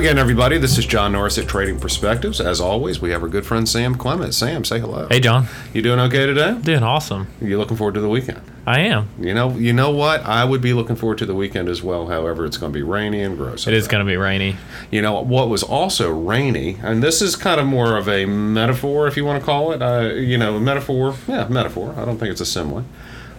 again, everybody. This is John Norris at Trading Perspectives. As always, we have our good friend Sam Clement. Sam, say hello. Hey, John. You doing okay today? Doing awesome. You looking forward to the weekend? I am. You know, you know what? I would be looking forward to the weekend as well. However, it's going to be rainy and gross. It is going to be rainy. You know what was also rainy, and this is kind of more of a metaphor, if you want to call it. Uh, you know, a metaphor. Yeah, metaphor. I don't think it's a simile.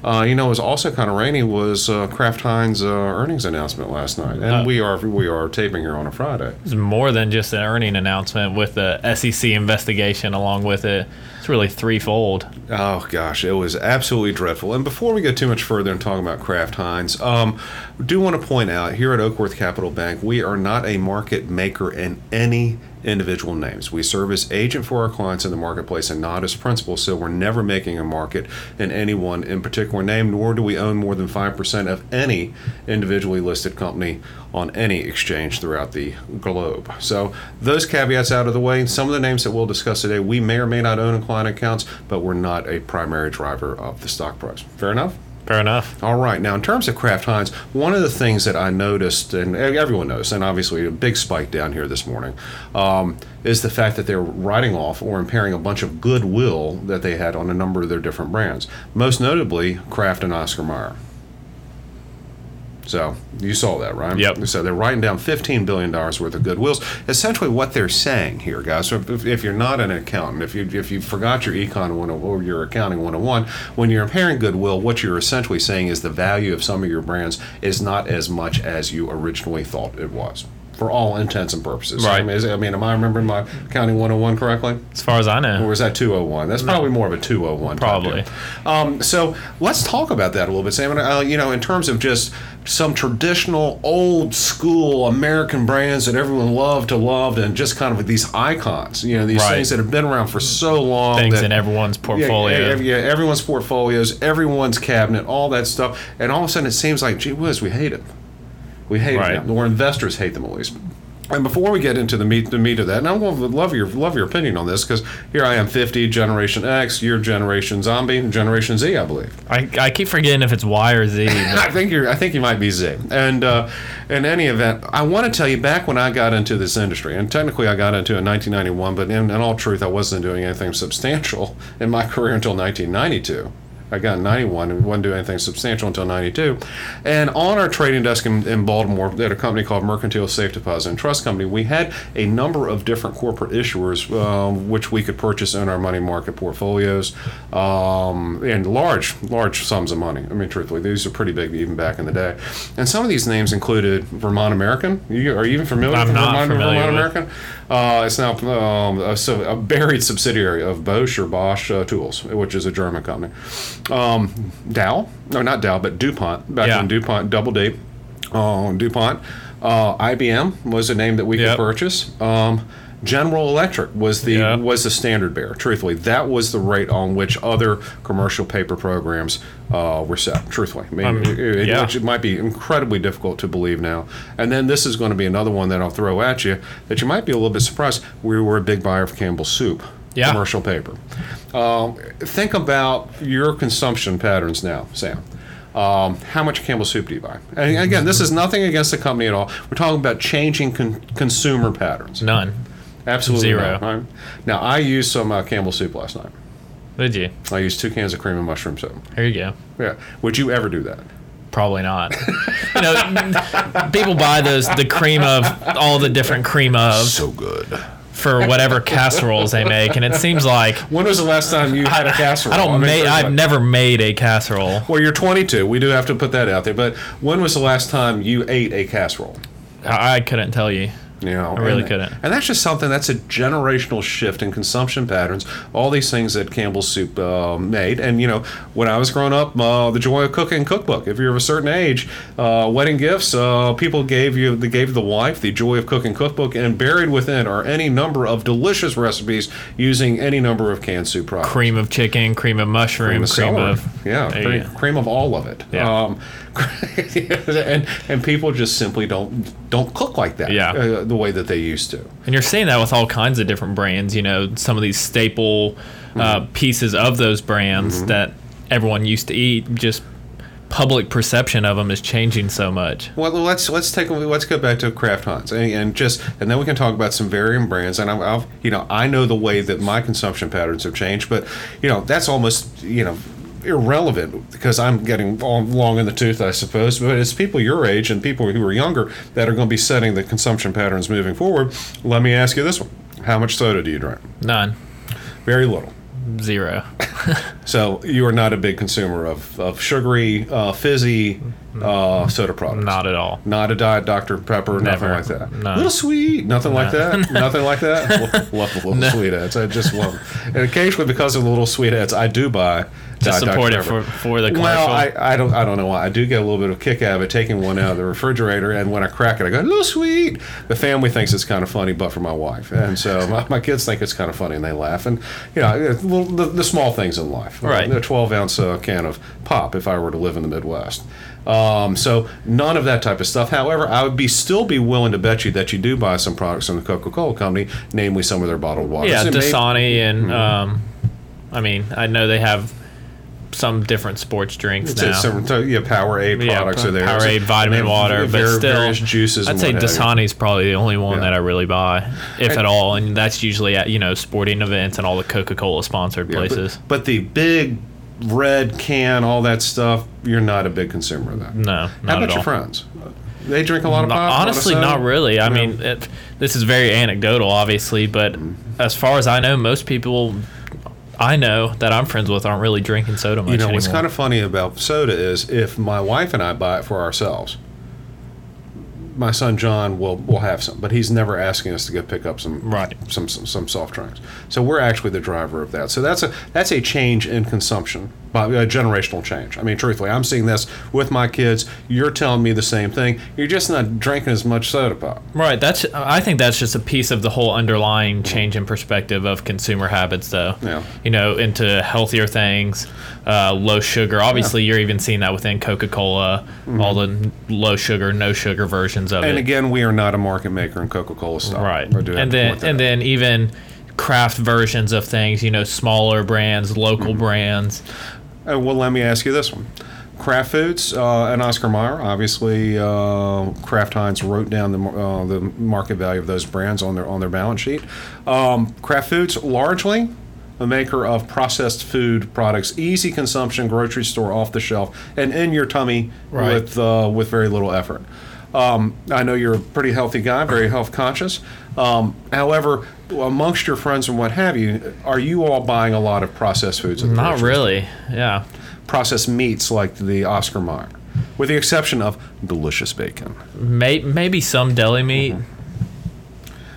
Uh, you know, it was also kind of rainy. Was uh, Kraft Heinz uh, earnings announcement last night, and Uh, we are we are taping here on a Friday. It's more than just an earning announcement with the SEC investigation along with it. It's really threefold. Oh gosh, it was absolutely dreadful. And before we go too much further and talk about Kraft Heinz, um, do want to point out here at Oakworth Capital Bank, we are not a market maker in any individual names. We serve as agent for our clients in the marketplace and not as principal, so we're never making a market in any one in particular name, nor do we own more than 5% of any individually listed company on any exchange throughout the globe. So, those caveats out of the way, some of the names that we'll discuss today, we may or may not own in client accounts, but we're not a primary driver of the stock price. Fair enough? Fair enough. All right. Now, in terms of Kraft Heinz, one of the things that I noticed, and everyone knows, and obviously a big spike down here this morning, um, is the fact that they're writing off or impairing a bunch of goodwill that they had on a number of their different brands, most notably Kraft and Oscar Mayer. So you saw that, right? Yep. So they're writing down $15 billion worth of goodwills. Essentially, what they're saying here, guys, so if, if you're not an accountant, if you if you forgot your econ 101 or your accounting 101, when you're impairing goodwill, what you're essentially saying is the value of some of your brands is not as much as you originally thought it was. For all intents and purposes. Right. I mean, is, I mean, am I remembering my accounting 101 correctly? As far as I know. Or is that 201? That's probably more of a 201. Probably. Um, so let's talk about that a little bit, Sam. Uh, you know, in terms of just some traditional, old school American brands that everyone loved to love, and just kind of these icons. You know, these Right. things that have been around for so long. Things that, in everyone's portfolio. Yeah, yeah, everyone's portfolios, everyone's cabinet, all that stuff, and all of a sudden it seems like, gee whiz, we hate them. We hate Right. them, or investors hate them at least. And before we get into the meat, the meat of that, and I would love your love your opinion on this because here I am, 50, Generation X, your Generation Zombie, Generation Z, I believe. I, I keep forgetting if it's Y or Z. I think you're. I think you might be Z. And uh, in any event, I want to tell you back when I got into this industry, and technically I got into it in 1991, but in, in all truth, I wasn't doing anything substantial in my career until 1992. I got in 91 and wasn't doing anything substantial until 92. And on our trading desk in, in Baltimore at a company called Mercantile Safe Deposit and Trust Company, we had a number of different corporate issuers um, which we could purchase in our money market portfolios um, and large, large sums of money. I mean, truthfully, these are pretty big even back in the day. And some of these names included Vermont American. You, are you even familiar I'm with not Vermont, familiar Vermont with- American? Uh, it's now um, a, so a buried subsidiary of Bosch or Bosch uh, Tools, which is a German company. Um, Dow, no, not Dow, but DuPont. Back Yeah. when DuPont, Double D, uh, DuPont. Uh, IBM was a name that we Yep. could purchase. Um, General Electric was the Yeah. was the standard bearer. Truthfully, that was the rate on which other commercial paper programs uh, were set. Truthfully, I mean, Um, it, it- yeah. which it might be incredibly difficult to believe now. And then this is going to be another one that I'll throw at you that you might be a little bit surprised. We were a big buyer of Campbell Soup. Yeah. Commercial paper. Um, think about your consumption patterns now, Sam. Um, how much Campbell soup do you buy? And again, this is nothing against the company at all. We're talking about changing con- consumer patterns. None. Absolutely Zero. not, right? Now, I used some uh, Campbell soup last night. Did you? I used two cans of cream and mushroom soup. Here you go. Yeah. Would you ever do that? Probably not. you know, people buy those the cream of all the different cream of So good. For whatever casseroles they make, and it seems like When was the last time you had a casserole? I don't mean, make. I've never made a casserole. Well, you're 22. We do have to put that out there. But when was the last time you ate a casserole? I, I couldn't tell you. You know, I really and, couldn't. And that's just something. That's a generational shift in consumption patterns. All these things that Campbell's Soup uh, made, and you know, when I was growing up, uh, the Joy of Cooking cookbook. If you're of a certain age, uh, wedding gifts, uh, people gave you, they gave the wife the Joy of Cooking cookbook, and buried within are any number of delicious recipes using any number of canned soup products. Cream of chicken, cream of mushroom, cream, celery. of yeah, cream, cream of all of it. Yeah. Um, and and people just simply don't don't cook like that. Yeah. uh, the way that they used to. And you're seeing that with all kinds of different brands. You know, some of these staple uh, Mm-hmm. pieces of those brands that everyone used to eat just public perception of them is changing so much. Well, let's let's take a, let's go back to Kraft Heinz and, and just and then we can talk about some varying brands. And I've, I've you know I know the way that my consumption patterns have changed, but you know that's almost you know irrelevant because I'm getting long in the tooth, I suppose. But it's people your age and people who are younger that are going to be setting the consumption patterns moving forward. Let me ask you this one: How much soda do you drink? None. Very little. Zero. So you are not a big consumer of, of sugary, uh, fizzy uh, soda products. Not at all. Not a diet Dr Pepper, nothing like that. No. Little sweet, nothing like that. nothing like that. Lo- love the little sweetheads. I just love. Them. And occasionally, because of the little sweetheads, I do buy Just Diet support Dr. it for, Pepper. for the commercial. Well, I, I don't I don't know why. I do get a little bit of kick out of it taking one out of the refrigerator, and when I crack it, I go, "Little sweet." The family thinks it's kind of funny, but for my wife, and so my, my kids think it's kind of funny, and they laugh. And you know, the, the small things in life. Right. A twelve ounce uh, can of pop if I were to live in the Midwest. Um, so none of that type of stuff. However, I would be still be willing to bet you that you do buy some products from the Coca Cola Company, namely some of their bottled waters. yeah, And maybe- Dasani and Mm-hmm. um, I mean, I know they have some different sports drinks It's now. some, yeah, Powerade Yeah, products are there. Powerade, vitamin And they have water, but var- still, various juices. I'd say you. Dasani's probably the only one Yeah. that I really buy, if And- at all, and that's usually at you know sporting events and all the Coca Cola sponsored Yeah, but- places. But, the big red can, all that stuff, you're not a big consumer of that. no, How about your all. friends? They drink a lot of pop. of honestly, not really. I mean, it, this is very anecdotal, obviously, but mm-hmm. as far as I know, most people I know that I'm friends with aren't really drinking soda much You know anymore. what's kind of funny about soda is if my wife and I buy it for ourselves, my son John will will have some, but he's never asking us to go pick up some Right. some, some some soft drinks. So we're actually the driver of that. So that's a that's a change in consumption, by a generational change. I mean, truthfully, I'm seeing this with my kids. You're telling me the same thing. You're just not drinking as much soda pop. Right. That's. I think that's just a piece of the whole underlying change in perspective of consumer habits, though. Yeah. You know, into healthier things, uh, low sugar. Obviously, you're even seeing that within Coca-Cola, all the low sugar, no sugar versions of Mm-hmm. And again, we are not a market maker in Coca-Cola stuff. right. I do have And then and out. then even craft versions of things. You know, smaller brands, local Mm-hmm. brands. Uh, well, let me ask you this one. Kraft Foods uh, and Oscar Mayer, obviously, uh, Kraft Heinz wrote down the uh, the market value of those brands on their on their balance sheet. Um, Kraft Foods, largely a maker of processed food products, easy consumption, grocery store, off the shelf, and in your tummy Right. with uh, with very little effort. Um, I know you're a pretty healthy guy, very health conscious. Um, however, amongst your friends and what have you, are you all buying a lot of processed foods? At the Not really. Yeah. processed meats like the Oscar Mayer, with the exception of delicious bacon. May, maybe some deli meat.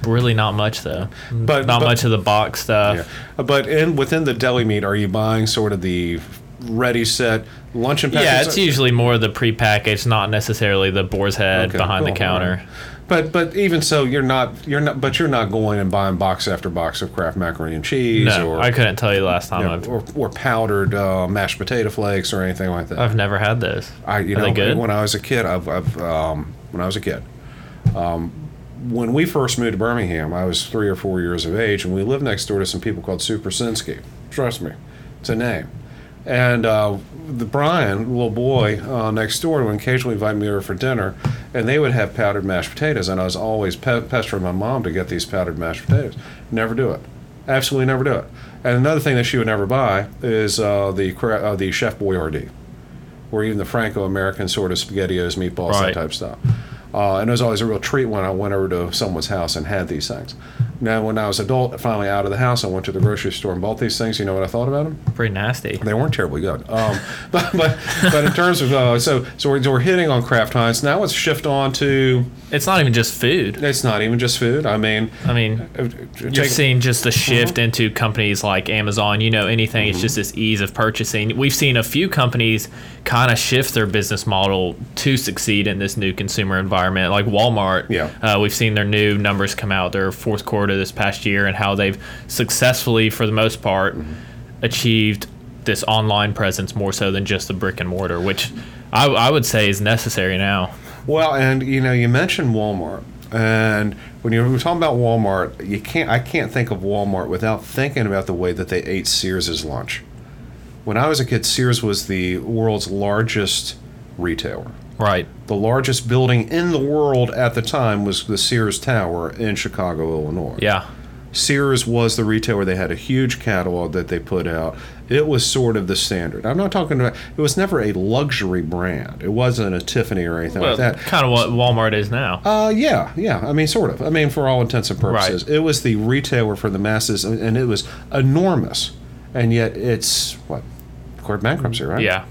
Really, not much though. Mm-hmm. But- not but- much of the box stuff. Yeah. But in within the deli meat, are you buying sort of the ready set luncheon packets? Yeah, it's usually more the prepackaged, not necessarily the boar's head Okay, behind cool, the counter. alright. But but even so, you're not you're not but you're not going and buying box after box of Kraft macaroni and cheese No, or I couldn't tell you last time you know, I've. or, or powdered uh, mashed potato flakes or anything like that. I've never had those. I you Are know they good? when I was a kid, I've, I've um, when I was a kid, um, when we first moved to Birmingham, I was three or four years of age, and we lived next door to some people called Super Sinsky. Trust me, it's a name. And uh, the Brian, little boy uh, next door, would occasionally invite me over for dinner, and they would have powdered mashed potatoes, and I was always pe- pestering my mom to get these powdered mashed potatoes. Never do it. Absolutely never do it. And another thing that she would never buy is uh, the uh, the Chef Boyardee or even the Franco-American sort of spaghettios, meatballs, that type of stuff. Uh, and it was always a real treat when I went over to someone's house and had these things. Now, when I was adult, finally out of the house, I went to the grocery store and bought these things. You know what I thought about them? Pretty nasty. They weren't terribly good. Um, but, but but in terms of uh, so so we're, so we're hitting on Kraft Heinz. Now let's shift on to It's not even just food. it's not even just food. I mean, I mean, uh, you're seeing just the shift Mm-hmm. into companies like Amazon. You know, anything. It's just this ease of purchasing. We've seen a few companies kind of shift their business model to succeed in this new consumer environment, like Walmart. Yeah. Uh, we've seen their new numbers come out, their fourth quarter this past year, and how they've successfully, for the most part, Mm-hmm. achieved this online presence more so than just the brick and mortar, which I, I would say is necessary now. Well, and you know, you mentioned Walmart, and when you're talking about Walmart, you can't. I can't think of Walmart without thinking about the way that they ate Sears's lunch. When I was a kid, Sears was the world's largest retailer. Right. The largest building in the world at the time was the Sears Tower in Chicago, Illinois. Yeah. Sears was the retailer. They had a huge catalog that they put out. It was sort of the standard. I'm not talking about. It was never a luxury brand. It wasn't a Tiffany or anything Well, like that. kind of what Walmart is now. Uh, yeah, yeah. I mean, sort of. I mean, for all intents and purposes, it was the retailer for the masses, and and it was enormous. And yet, it's what, court bankruptcy, right? yeah.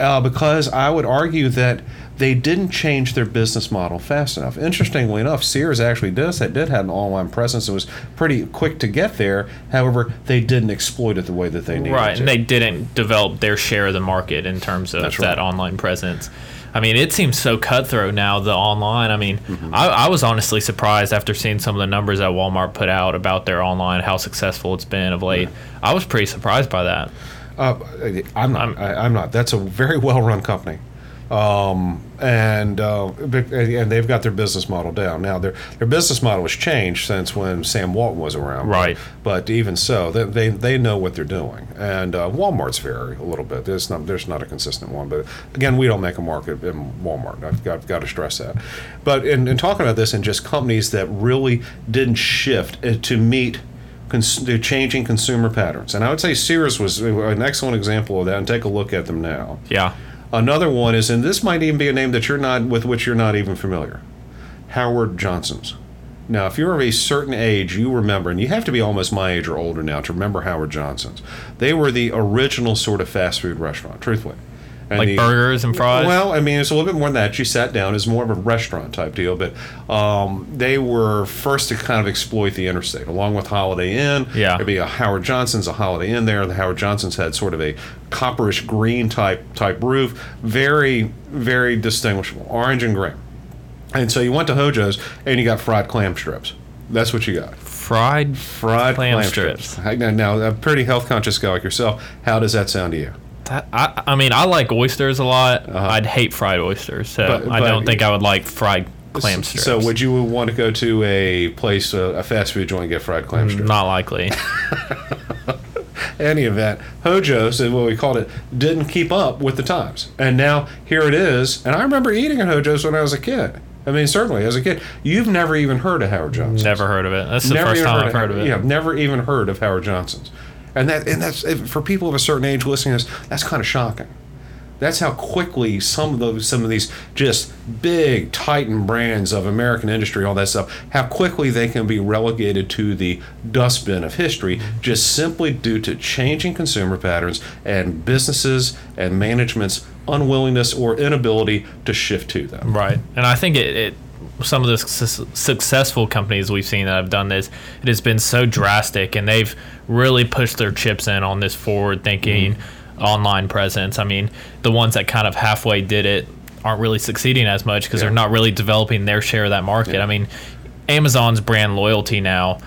Uh, because I would argue that they didn't change their business model fast enough. Interestingly enough, Sears actually does that did have an online presence. It was pretty quick to get there. However, they didn't exploit it the way that they needed to. Right, to. and they didn't develop their share of the market in terms of That's that right. online presence. I mean, it seems so cutthroat now, the online. I mean, Mm-hmm. I, I was honestly surprised after seeing some of the numbers that Walmart put out about their online, how successful it's been of late. I was pretty surprised by that. Uh, I'm not. I, I'm not. That's a very well-run company, um, and uh, and they've got their business model down now. Their their business model has changed since when Sam Walton was around. Right. But even so, they they, they know what they're doing, and uh, Walmart's vary a little bit. There's not there's not a consistent one. But again, we don't make a market in Walmart. I've got, got to stress that. But in, in talking about this, and just companies that really didn't shift uh, to meet cons- the changing consumer patterns. And I would say Sears was an excellent example of that. And take a look at them now. Yeah. Another one is, and this might even be a name that you're not with which you're not even familiar, Howard Johnson's. Now, if you're of a certain age, you remember, and you have to be almost my age or older now to remember Howard Johnson's. They were the original sort of fast food restaurant, truthfully. And Like the- burgers and fries? Well, I mean, it's a little bit more than that. You sat down; it's more of a restaurant type deal. But um, they were first to kind of exploit the interstate, along with Holiday Inn. Yeah. there'd be a Howard Johnson's, a Holiday Inn there. The Howard Johnson's had sort of a copperish green type type roof, very very distinguishable, orange and green. And so you went to Hojo's and you got fried clam strips. That's what you got. Fried Fried Clam clam, strips. strips. Now, now, a pretty health conscious guy like yourself, how does that sound to you? That, I, I mean, I like oysters a lot. I'd hate fried oysters, so Uh-huh. But- I but- don't think I would like fried clam strips. So, would you want to go to a place, uh, a fast food joint, and get fried clam strips? Not likely. Any event, Hojo's, is what we called it, didn't keep up with the times, and now here it is. And I remember eating at Hojo's when I was a kid. I mean, certainly as a kid, you've never even heard of Howard Johnson's. Never heard of it. That's the first even time I've heard of it. Yeah, never even heard of Howard Johnson's, and that and that's for people of a certain age listening to this, that's kind of shocking. That's how quickly some of those some of these just big titan brands of American industry, all that stuff, how quickly they can be relegated to the dustbin of history just simply due to changing consumer patterns and businesses and management's unwillingness or inability to shift to them. Right, and I think it, it some of the su- successful companies we've seen that have done this, it has been so drastic, and they've really pushed their chips in on this forward-thinking mm-hmm. online presence. I mean, the ones that kind of halfway did it aren't really succeeding as much because Yeah. they're not really developing their share of that market. I mean, Amazon's brand loyalty now.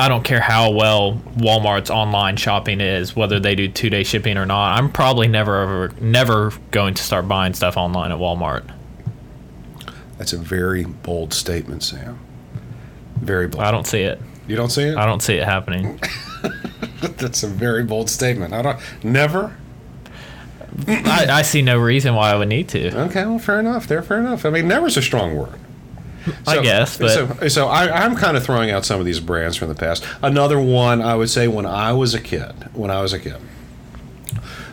I don't care how well Walmart's online shopping is, whether they do two day shipping or not. I'm probably never ever never going to start buying stuff online at Walmart. That's a very bold statement, Sam. Very bold. I don't see it. You don't see it? I don't see it happening. That's a very bold statement. I don't never. I, I see no reason why I would need to. Okay, well, fair enough. There, fair enough. I mean, never's a strong word. I guess, but so, so I, I'm kind of throwing out some of these brands from the past. Another one I would say when I was a kid, when I was a kid,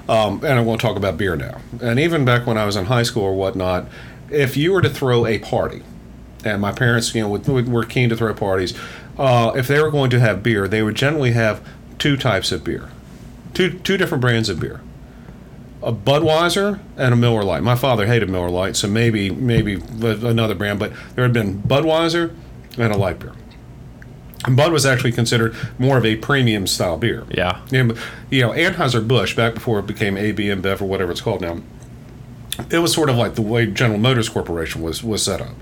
um, and I won't talk about beer now, and even back when I was in high school or whatnot, if you were to throw a party, and my parents, you know, would, were keen to throw parties, uh, if they were going to have beer, they would generally have two types of beer, two two different brands of beer a Budweiser and a Miller Lite. My father hated Miller Lite, so maybe maybe another brand, but there had been Budweiser and a light beer. And Bud was actually considered more of a premium style beer. yeah, you know, Anheuser Busch back before it became AB InBev or whatever it's called now. It was sort of like the way General Motors Corporation was was set up.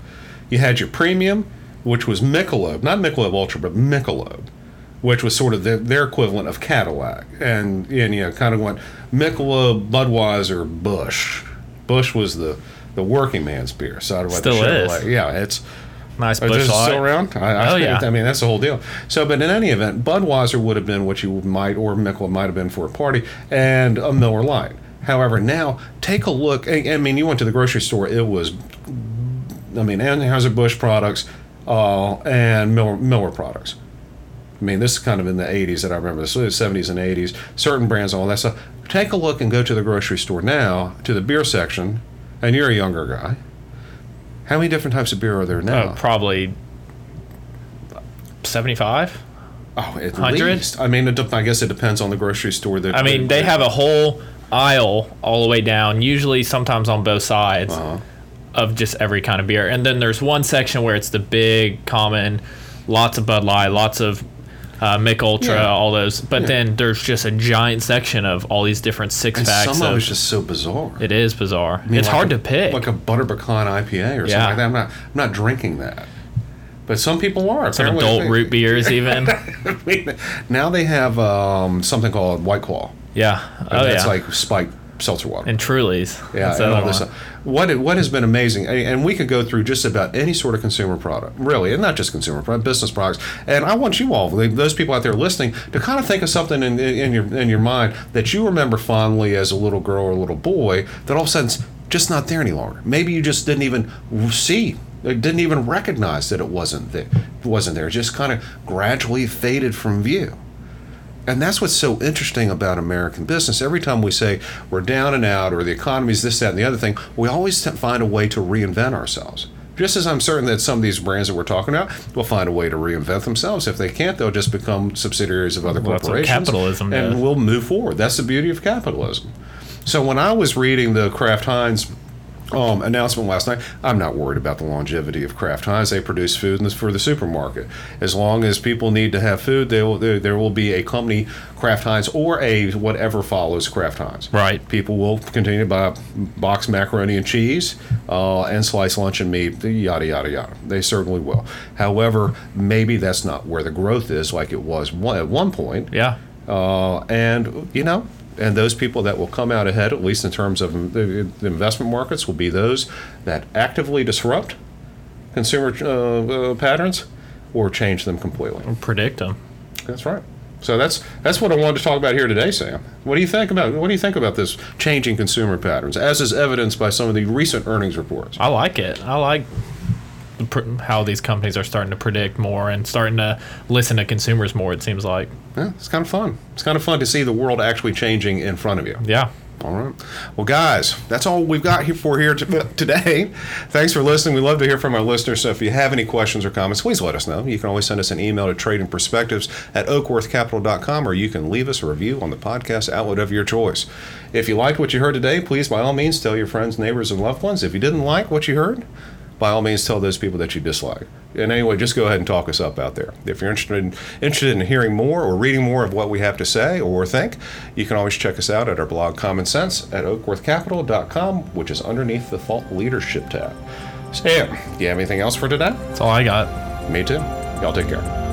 You had your premium, which was Michelob, not Michelob Ultra, but Michelob, which was sort of the, their equivalent of Cadillac, and and you know kind of went Michelob, Budweiser, Busch. Busch was the the working man's beer. So I'd Still is. Yeah, it's nice Busch is still around? I, I, Oh, yeah. I mean, that's the whole deal. So, but in any event, Budweiser would have been what you might, or Michelob might have been for a party, and a Miller Lite. However, now take a look. I, I mean, you went to the grocery store. It was, I mean, Anheuser Busch products uh, and Miller, Miller products. I mean, this is kind of in the 80s that I remember. The 70s and 80s. Certain brands, all that stuff. Take a look and go to the grocery store now to the beer section, and you're a younger guy. How many different types of beer are there now? Uh, probably 75. oh, at 100? least. I mean, it, I guess it depends on the grocery store. That I mean, they have a whole aisle all the way down, usually sometimes on both sides Uh-huh. of just every kind of beer. And then there's one section where it's the big, common, lots of Bud Light, lots of uh, Mich Ultra, Yeah. all those. But Yeah. then there's just a giant section of all these different six and packs. some of Of, it's just so bizarre. it is bizarre. I mean, it's like hard a- to pick. Like a butter pecan IPA or something like that. I'm not, I'm not drinking that. But some people are. Some apparently. adult root beers, even. I mean, now they have um, something called White Claw. Yeah. And Oh, that's yeah. like spiked seltzer water. and Truly's. yeah, That's and all this. What what has been amazing, and and we could go through just about any sort of consumer product, really, and not just consumer product, business products. And I want you all, those people out there listening, to kind of think of something in, in your in your mind that you remember fondly as a little girl or a little boy that all of a sudden's just not there any longer. Maybe you just didn't even see, or didn't even recognize that it wasn't there. Wasn't there? It just kind of gradually faded from view. And that's what's so interesting about American business. Every time we say we're down and out or the economy's this, that, and the other thing, we always find a way to reinvent ourselves. Just as I'm certain that some of these brands that we're talking about will find a way to reinvent themselves. If they can't, they'll just become subsidiaries of other Well, that's what corporations. capitalism And does. we'll move forward. That's the beauty of capitalism. So when I was reading the Kraft Heinz um, announcement last night. I'm not worried about the longevity of Kraft Heinz. They produce food for the supermarket. As long as people need to have food, they will, there, there will be a company, Kraft Heinz, or a whatever follows Kraft Heinz. Right. People will continue to buy box macaroni and cheese uh, and sliced and meat, yada, yada, yada. They certainly will. However, maybe that's not where the growth is like it was one, at one point. Yeah. Uh, and you know, and those people that will come out ahead, at least in terms of the, investment markets, will be those that actively disrupt consumer uh, uh, patterns or change them completely. Or Predict them. That's right. So that's that's what I wanted to talk about here today, Sam. What do you think about what do you think about this changing consumer patterns, as is evidenced by some of the recent earnings reports? I like it. I like how these companies are starting to predict more and starting to listen to consumers more. It seems like. Yeah, it's kind of fun. It's kind of fun to see the world actually changing in front of you. Yeah. All right. Well, guys, that's all we've got here for here to, today. Thanks for listening. We love to hear from our listeners. So if you have any questions or comments, please let us know. You can always send us an email to tradingperspectives at oakworthcapital.com or you can leave us a review on the podcast outlet of your choice. If you liked what you heard today, please, by all means, tell your friends, neighbors, and loved ones. If you didn't like what you heard, by all means, tell those people that you dislike. And anyway, just go ahead and talk us up out there. If you're interested in, interested in hearing more or reading more of what we have to say or think, you can always check us out at our blog Common Sense at oakworthcapital.com, which is underneath the Thought Leadership tab. Sam, do you have anything else for today? That's all I got. Me too. Y'all take care.